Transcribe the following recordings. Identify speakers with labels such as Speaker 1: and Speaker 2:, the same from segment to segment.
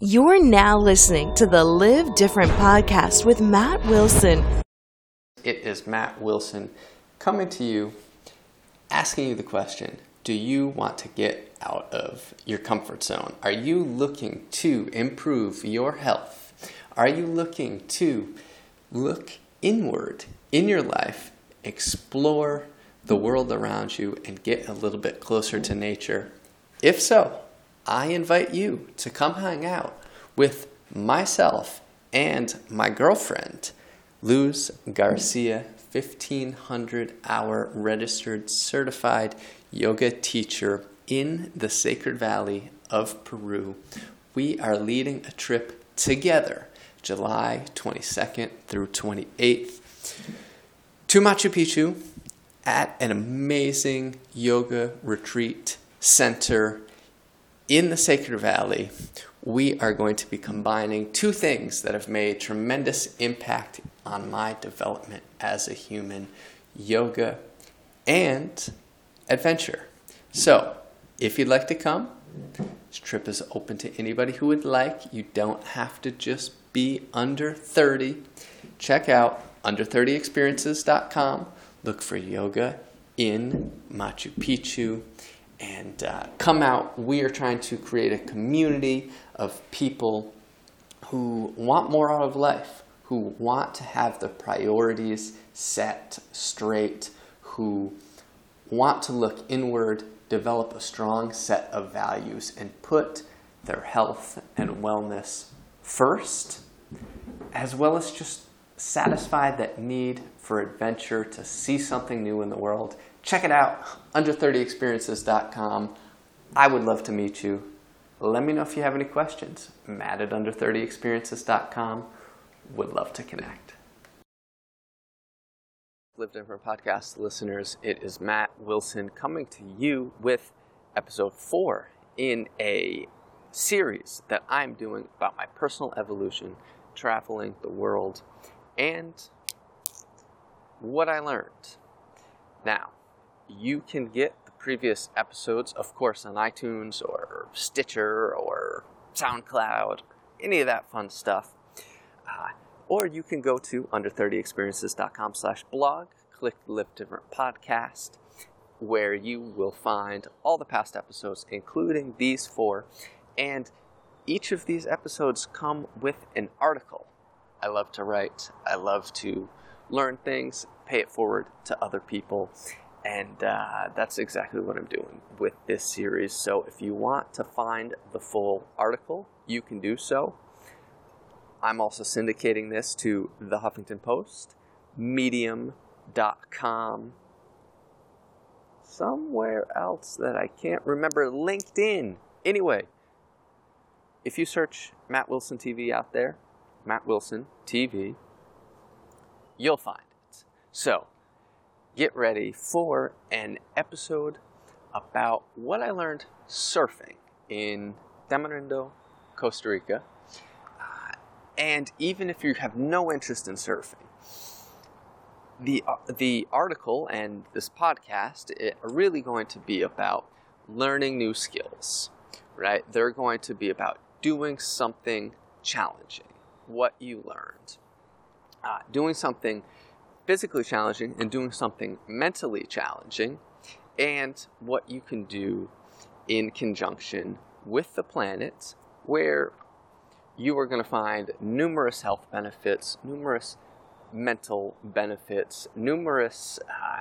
Speaker 1: You're now listening to the Live Different podcast with Matt Wilson.
Speaker 2: It is Matt Wilson coming to you, asking you the question Do you want to get out of your comfort zone? Are you looking to improve your health? Are you looking to look inward in your life, explore the world around you, and get a little bit closer to nature? If so, I invite you to come hang out with myself and my girlfriend, Luz Garcia, 1500 hour registered certified yoga teacher in the Sacred Valley of Peru. We are leading a trip together July 22nd through 28th to Machu Picchu at an amazing yoga retreat center in the Sacred Valley. We are going to be combining two things that have made tremendous impact on my development as a human yoga and adventure. So, if you'd like to come, this trip is open to anybody who would like. You don't have to just be under 30. Check out under30experiences.com. Look for yoga in Machu Picchu and uh, come out. We are trying to create a community of people who want more out of life, who want to have the priorities set straight, who want to look inward, develop a strong set of values, and put their health and wellness first, as well as just satisfy that need for adventure to see something new in the world. Check it out, under30experiences.com. I would love to meet you. Let me know if you have any questions. Matt at under30experiences.com. Would love to connect. Live Different Podcast listeners, it is Matt Wilson coming to you with episode four in a series that I'm doing about my personal evolution, traveling the world, and what I learned. Now, you can get the previous episodes, of course, on iTunes or Stitcher or SoundCloud, any of that fun stuff. Uh, or you can go to under30experiences.com slash blog, click Live Different Podcast, where you will find all the past episodes, including these four. And each of these episodes come with an article. I love to write. I love to learn things, pay it forward to other people. And uh, that's exactly what I'm doing with this series. So if you want to find the full article, you can do so. I'm also syndicating this to the Huffington Post, Medium.com, somewhere else that I can't remember, LinkedIn. Anyway, if you search Matt Wilson TV out there, Matt Wilson TV, you'll find it. So, get ready for an episode about what I learned surfing in Tamarindo, Costa Rica. Uh, and even if you have no interest in surfing, the, uh, the article and this podcast are really going to be about learning new skills, right? They're going to be about doing something challenging, what you learned, uh, doing something physically challenging and doing something mentally challenging, and what you can do in conjunction with the planets, where you are going to find numerous health benefits, numerous mental benefits, numerous uh,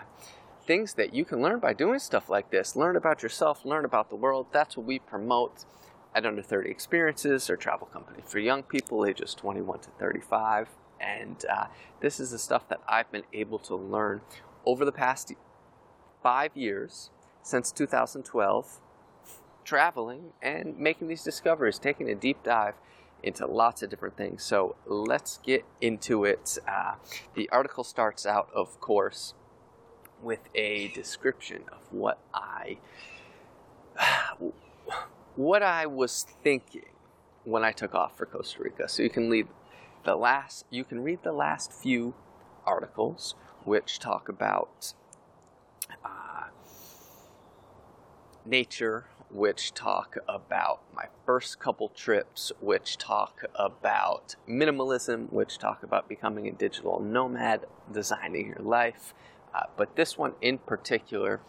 Speaker 2: things that you can learn by doing stuff like this. Learn about yourself, learn about the world. That's what we promote at Under 30 Experiences, our travel company for young people ages 21 to 35. And uh, this is the stuff that I've been able to learn over the past five years since 2012, traveling and making these discoveries, taking a deep dive into lots of different things. So let's get into it. Uh, the article starts out, of course, with a description of what I what I was thinking when I took off for Costa Rica. So you can leave the last you can read the last few articles which talk about uh, nature which talk about my first couple trips, which talk about minimalism, which talk about becoming a digital nomad, designing your life. Uh, but this one in particular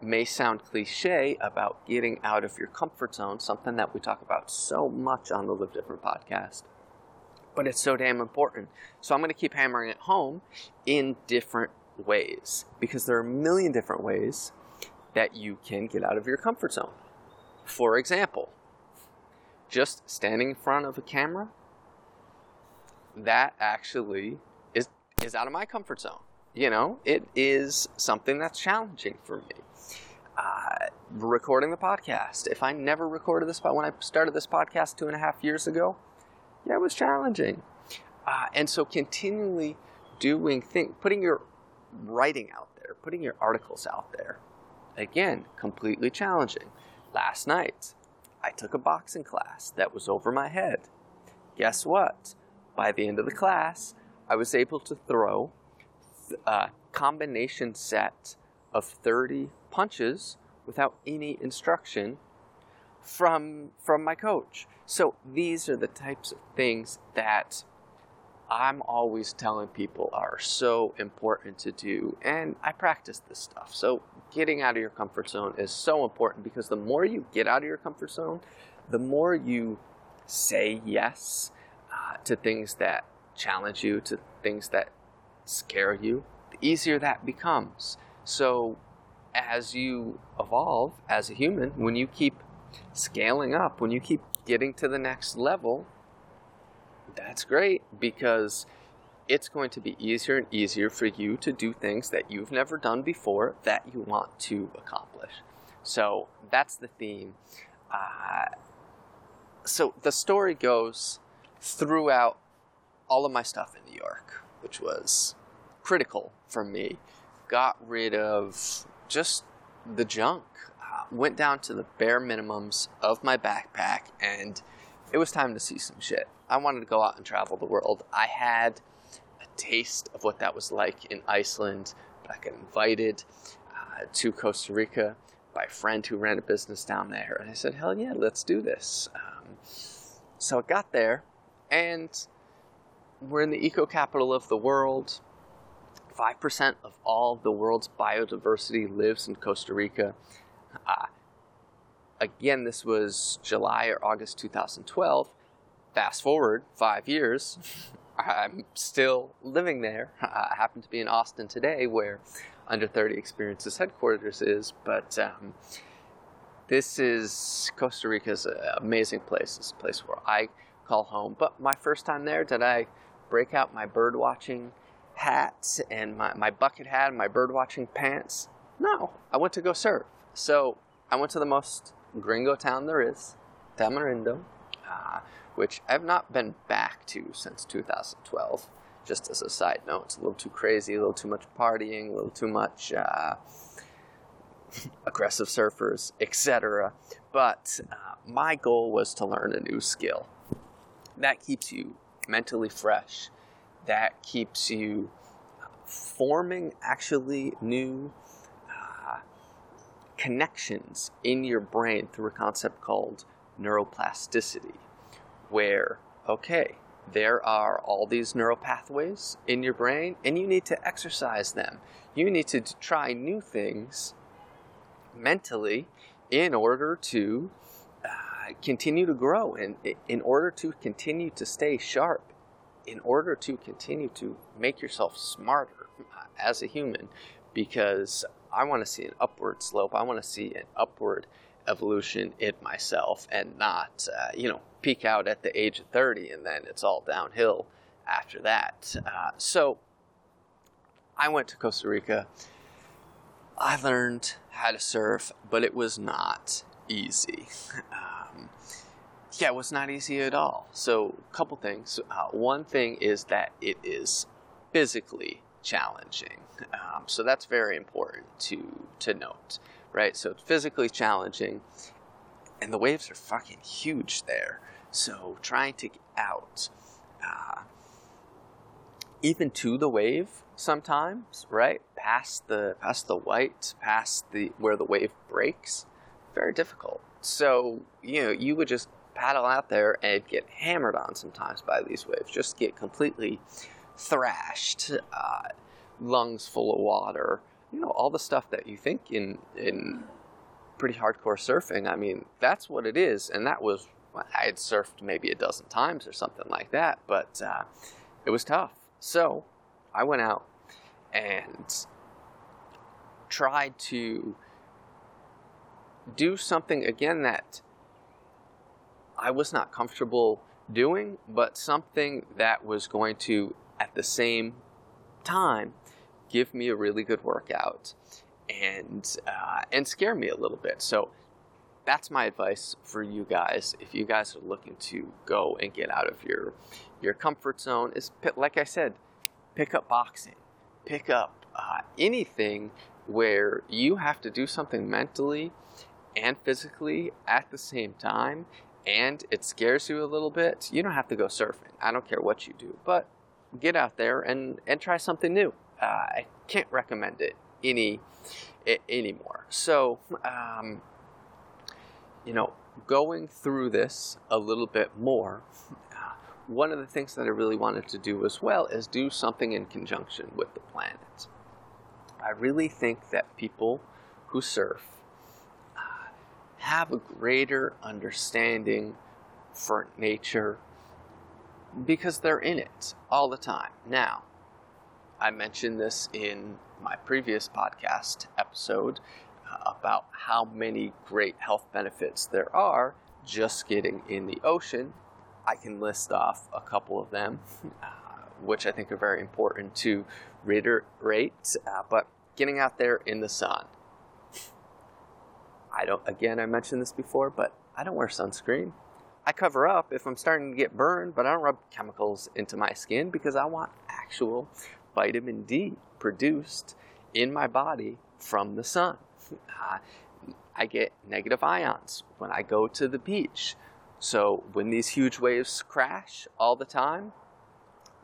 Speaker 2: may sound cliche about getting out of your comfort zone, something that we talk about so much on the Live Different podcast. But it's so damn important. So I'm going to keep hammering it home in different ways because there are a million different ways that you can get out of your comfort zone. For example, just standing in front of a camera, that actually is, is out of my comfort zone. You know, it is something that's challenging for me. Uh, recording the podcast. If I never recorded this, but when I started this podcast two and a half years ago, yeah, it was challenging. Uh, and so continually doing things, putting your writing out there, putting your articles out there, again, completely challenging. Last night, I took a boxing class that was over my head. Guess what? By the end of the class, I was able to throw a combination set of 30 punches without any instruction from from my coach. So these are the types of things that I'm always telling people are so important to do and I practice this stuff. So getting out of your comfort zone is so important because the more you get out of your comfort zone, the more you say yes uh, to things that challenge you, to things that scare you, the easier that becomes. So as you evolve as a human, when you keep scaling up, when you keep getting to the next level, that's great because it's going to be easier and easier for you to do things that you've never done before that you want to accomplish. So that's the theme. Uh, so the story goes throughout all of my stuff in New York, which was critical for me. Got rid of just the junk. Went down to the bare minimums of my backpack, and it was time to see some shit. I wanted to go out and travel the world. I had a taste of what that was like in Iceland, I got invited uh, to Costa Rica by a friend who ran a business down there, and I said, "Hell yeah, let's do this." Um, so I got there, and we're in the eco capital of the world. 5% of all the world's biodiversity lives in Costa Rica. Uh, again, this was July or August 2012. Fast forward five years, I'm still living there. I happen to be in Austin today, where Under 30 Experiences headquarters is, but um, this is Costa Rica's an amazing place. It's a place where I call home. But my first time there, did I break out my bird watching hat and my, my bucket hat and my bird watching pants. No, I went to go surf. So I went to the most gringo town there is, Tamarindo, uh, which I've not been back to since 2012. Just as a side note, it's a little too crazy, a little too much partying, a little too much uh, aggressive surfers, etc. But uh, my goal was to learn a new skill. That keeps you mentally fresh that keeps you forming actually new connections in your brain through a concept called neuroplasticity, where, okay, there are all these neural pathways in your brain, and you need to exercise them. You need to try new things mentally in order to uh, continue to grow and in order to continue to stay sharp in order to continue to make yourself smarter uh, as a human, because I want to see an upward slope. I want to see an upward evolution in myself and not, uh, you know, peak out at the age of 30 and then it's all downhill after that. Uh, so I went to Costa Rica. I learned how to surf, but it was not easy. Um, yeah, it was not easy at all. So, a couple things. Uh, one thing is that it is physically challenging. Um, so that's very important to to note, right? So it's physically challenging, and the waves are fucking huge there. So trying to get out, uh, even to the wave sometimes, right? Past the past the white, past the where the wave breaks, very difficult. So, you know, you would just paddle out there and get hammered on sometimes by these waves, just get completely thrashed, uh, lungs full of water, you know, all the stuff that you think in, in pretty hardcore surfing. I mean, that's what it is. And that was, I had surfed maybe a dozen times or something like that, but uh, it was tough. So I went out and tried to do something again that I was not comfortable doing, but something that was going to, at the same time, give me a really good workout and uh, and scare me a little bit. So that's my advice for you guys. If you guys are looking to go and get out of your your comfort zone, is like I said, pick up boxing, pick up uh, anything where you have to do something mentally and physically at the same time and it scares you a little bit, you don't have to go surfing. I don't care what you do, but get out there and, and try something new. Uh, I can't recommend it any anymore. So, um, you know, going through this a little bit more, uh, one of the things that I really wanted to do as well is do something in conjunction with the planet. I really think that people who surf uh, have a greater understanding for nature because they're in it all the time. Now, I mentioned this in my previous podcast episode uh, about how many great health benefits there are just getting in the ocean. I can list off a couple of them, uh, which I think are very important to reiterate, uh, but getting out there in the sun. I don't, again, I mentioned this before, but I don't wear sunscreen. I cover up if I'm starting to get burned, but I don't rub chemicals into my skin because I want actual vitamin D produced in my body from the sun. Uh, I get negative ions when I go to the beach. So when these huge waves crash all the time,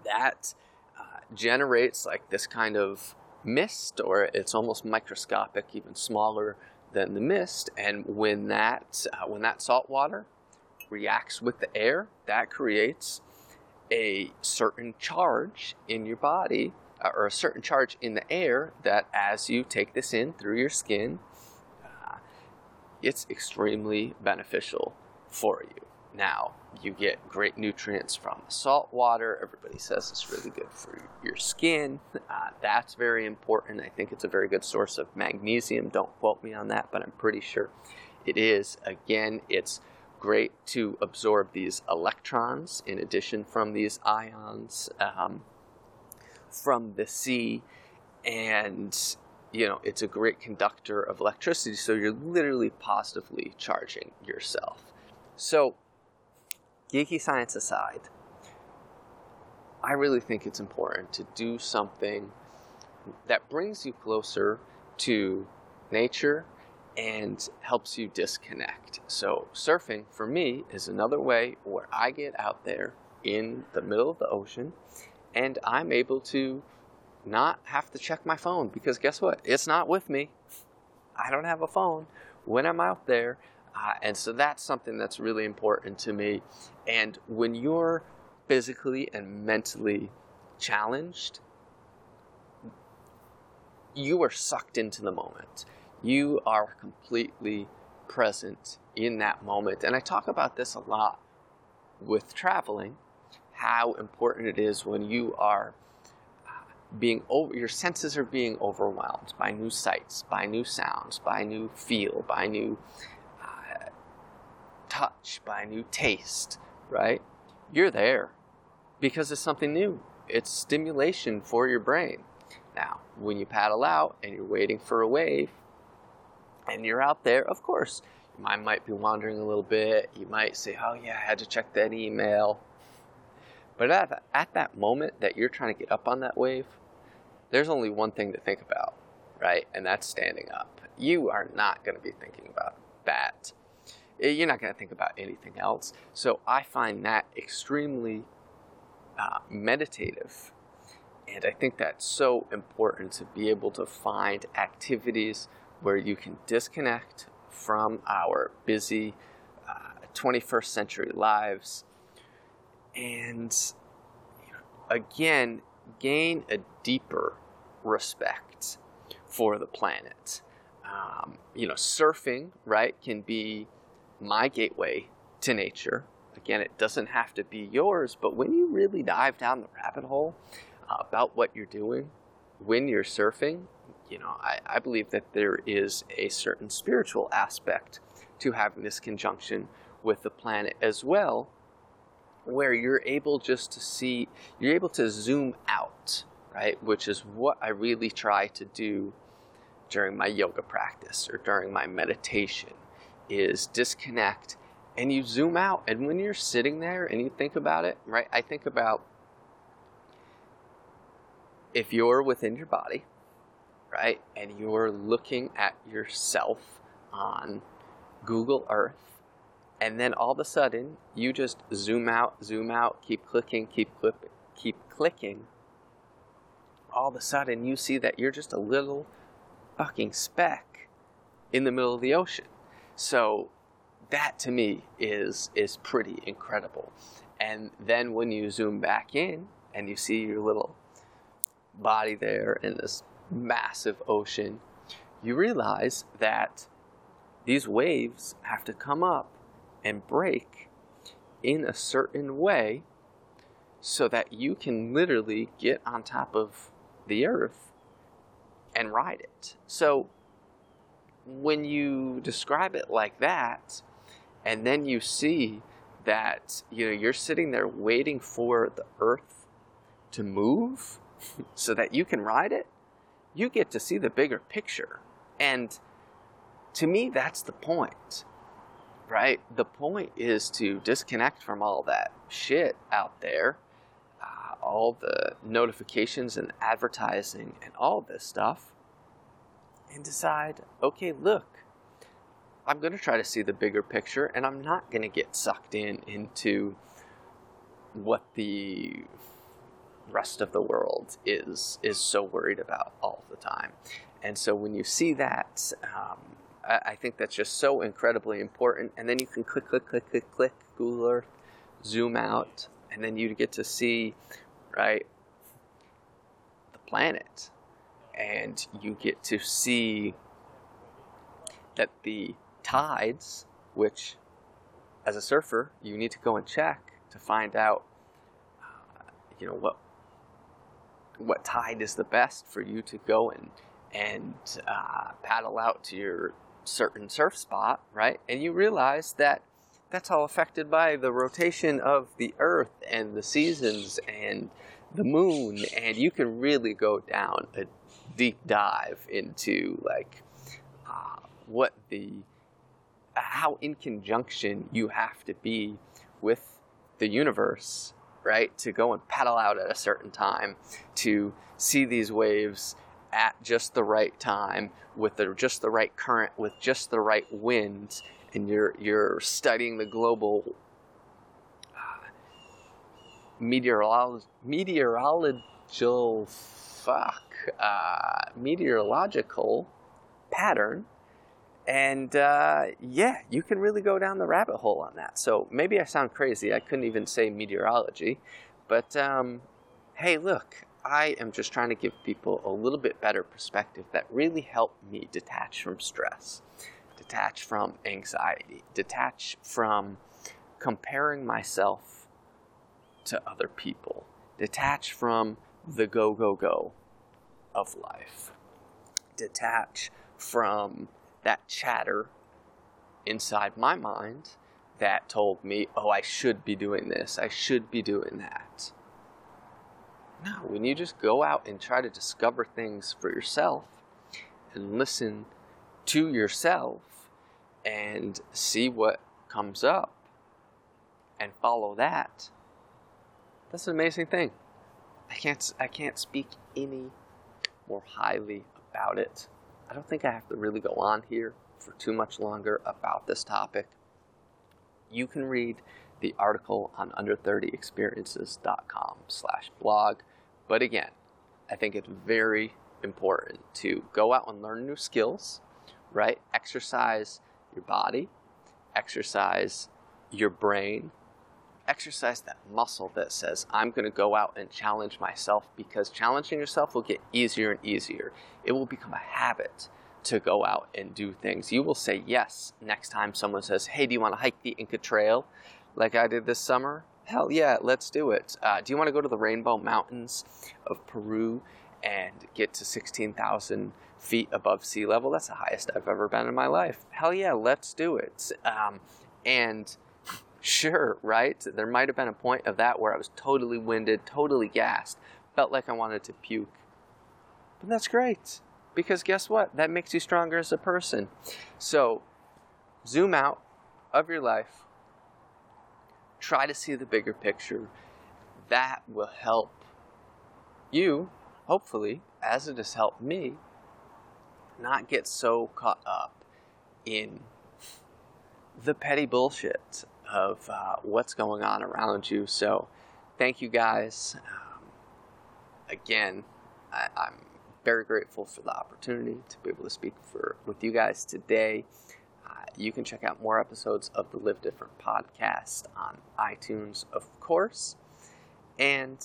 Speaker 2: that uh, generates like this kind of mist, or it's almost microscopic, even smaller than the mist. And when that uh, when that salt water reacts with the air, that creates a certain charge in your body, uh, or a certain charge in the air that, as you take this in through your skin, uh, it's extremely beneficial for you. Now, you get great nutrients from salt water. Everybody says it's really good for your skin. Uh, that's very important. I think it's a very good source of magnesium. Don't quote me on that, but I'm pretty sure it is. Again, it's great to absorb these electrons in addition from these ions um, from the sea. And, you know, it's a great conductor of electricity. So you're literally positively charging yourself. So, geeky science aside, I really think it's important to do something that brings you closer to nature and helps you disconnect. So, surfing for me is another way where I get out there in the middle of the ocean and I'm able to not have to check my phone because guess what? It's not with me. I don't have a phone when I'm out there. Uh, and so that's something that's really important to me. And when you're physically and mentally challenged, you are sucked into the moment. You are completely present in that moment. And I talk about this a lot with traveling how important it is when you are uh, being over, your senses are being overwhelmed by new sights, by new sounds, by new feel, by new uh, touch, by new taste, right? You're there because it's something new. It's stimulation for your brain. Now, when you paddle out and you're waiting for a wave and you're out there, of course, your mind might be wandering a little bit. You might say, Oh, yeah, I had to check that email. But at, at that moment that you're trying to get up on that wave, there's only one thing to think about, right? And that's standing up. You are not going to be thinking about that Eh, you're not going to think about anything else. So I find that extremely uh, meditative. And I think that's so important to be able to find activities where you can disconnect from our busy uh, 21st century lives and again gain a deeper respect for the planet. Um, you know, surfing, right, can be my gateway to nature. Again, it doesn't have to be yours, but when you really dive down the rabbit hole uh, about what you're doing when you're surfing, you know, I, I believe that there is a certain spiritual aspect to having this conjunction with the planet as well, where you're able just to see, you're able to zoom out, right? Which is what I really try to do during my yoga practice or during my meditation is disconnect and you zoom out. And when you're sitting there and you think about it, right? I think about if you're within your body, right, and you're looking at yourself on Google Earth, and then all of a sudden you just zoom out, zoom out, keep clicking, keep clipping, keep clicking. All of a sudden you see that you're just a little fucking speck in the middle of the ocean. So that to me is is pretty incredible. And then when you zoom back in and you see your little body there in this massive ocean, you realize that these waves have to come up and break in a certain way so that you can literally get on top of the earth and ride it. So when you describe it like that, and then you see that you know you're sitting there waiting for the earth to move so that you can ride it, you get to see the bigger picture. And to me, that's the point, right? The point is to disconnect from all that shit out there, uh, all the notifications and advertising and all this stuff, and decide okay, look, I'm going to try to see the bigger picture and I'm not going to get sucked in into what the rest of the world is is so worried about all the time. And so when you see that, um, I, I, think that's just so incredibly important. And then you can click, click, click, click, click, Google Earth, zoom out, and then you get to see, right, the planet. And you get to see that the tides, which as a surfer, you need to go and check to find out, uh, you know, what what tide is the best for you to go and and uh, paddle out to your certain surf spot, right? And you realize that that's all affected by the rotation of the Earth and the seasons and the moon, and you can really go down a deep dive into like uh, what the how in conjunction you have to be with the universe right? To go and paddle out at a certain time, to see these waves at just the right time, with the, just the right current, with just the right wind, and you're you're studying the global uh, meteorolo- meteorological fuck uh, meteorological pattern and uh, yeah, you can really go down the rabbit hole on that. So maybe I sound crazy. I couldn't even say meteorology. But um, hey, look, I am just trying to give people a little bit better perspective that really helped me detach from stress, detach from anxiety, detach from comparing myself to other people, detach from the go, go, go of life, detach from that chatter inside my mind that told me, oh, I should be doing this, I should be doing that. No, when you just go out and try to discover things for yourself and listen to yourself and see what comes up and follow that, that's an amazing thing. I can't I can't speak any more highly about it. I don't think I have to really go on here for too much longer about this topic. You can read the article on under30experiences.com slash blog. But again, I think it's very important to go out and learn new skills, right? Exercise your body, exercise your brain, exercise that muscle that says, I'm going to go out and challenge myself because challenging yourself will get easier and easier. It will become a habit to go out and do things. You will say yes next time someone says, Hey, do you want to hike the Inca Trail like I did this summer? Hell yeah, let's do it. Uh, do you want to go to the Rainbow Mountains of Peru and get to 16,000 feet above sea level? That's the highest I've ever been in my life. Hell yeah, let's do it. Um, and sure, right? There might have been a point of that where I was totally winded, totally gassed, felt like I wanted to puke. But that's great because guess what? That makes you stronger as a person. So, zoom out of your life, try to see the bigger picture. That will help you, hopefully, as it has helped me, not get so caught up in the petty bullshit of uh, what's going on around you. So, thank you guys. Um, again, I, I'm very grateful for the opportunity to be able to speak for with you guys today. Uh, you can check out more episodes of the Live Different podcast on iTunes, of course. And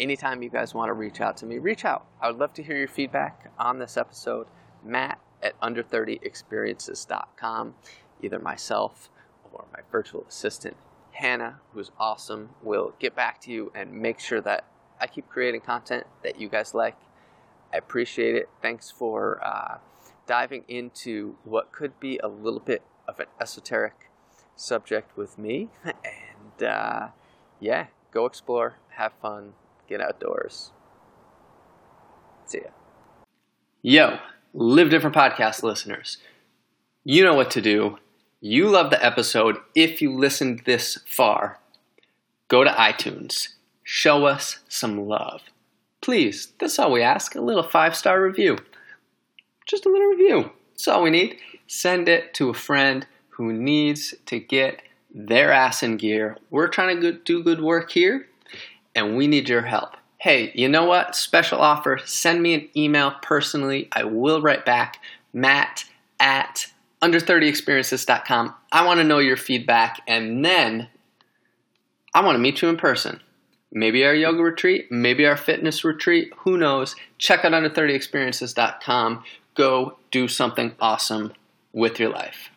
Speaker 2: anytime you guys want to reach out to me, reach out. I would love to hear your feedback on this episode. Matt at under30experiences.com. Either myself or my virtual assistant, Hannah, who's awesome, will get back to you and make sure that I keep creating content that you guys like. I appreciate it. Thanks for uh, diving into what could be a little bit of an esoteric subject with me. And uh, yeah, go explore, have fun, get outdoors. See ya. Yo, Live Different Podcast listeners. You know what to do. You love the episode. If you listened this far, go to iTunes. Show us some love. Please, that's all we ask. A little five star review. Just a little review. That's all we need. Send it to a friend who needs to get their ass in gear. We're trying to do good work here, and we need your help. Hey, you know what? Special offer. Send me an email personally. I will write back. Matt at under30experiences.com. I want to know your feedback, and then I want to meet you in person. Maybe our yoga retreat, maybe our fitness retreat, who knows? Check out under30experiences.com. Go do something awesome with your life.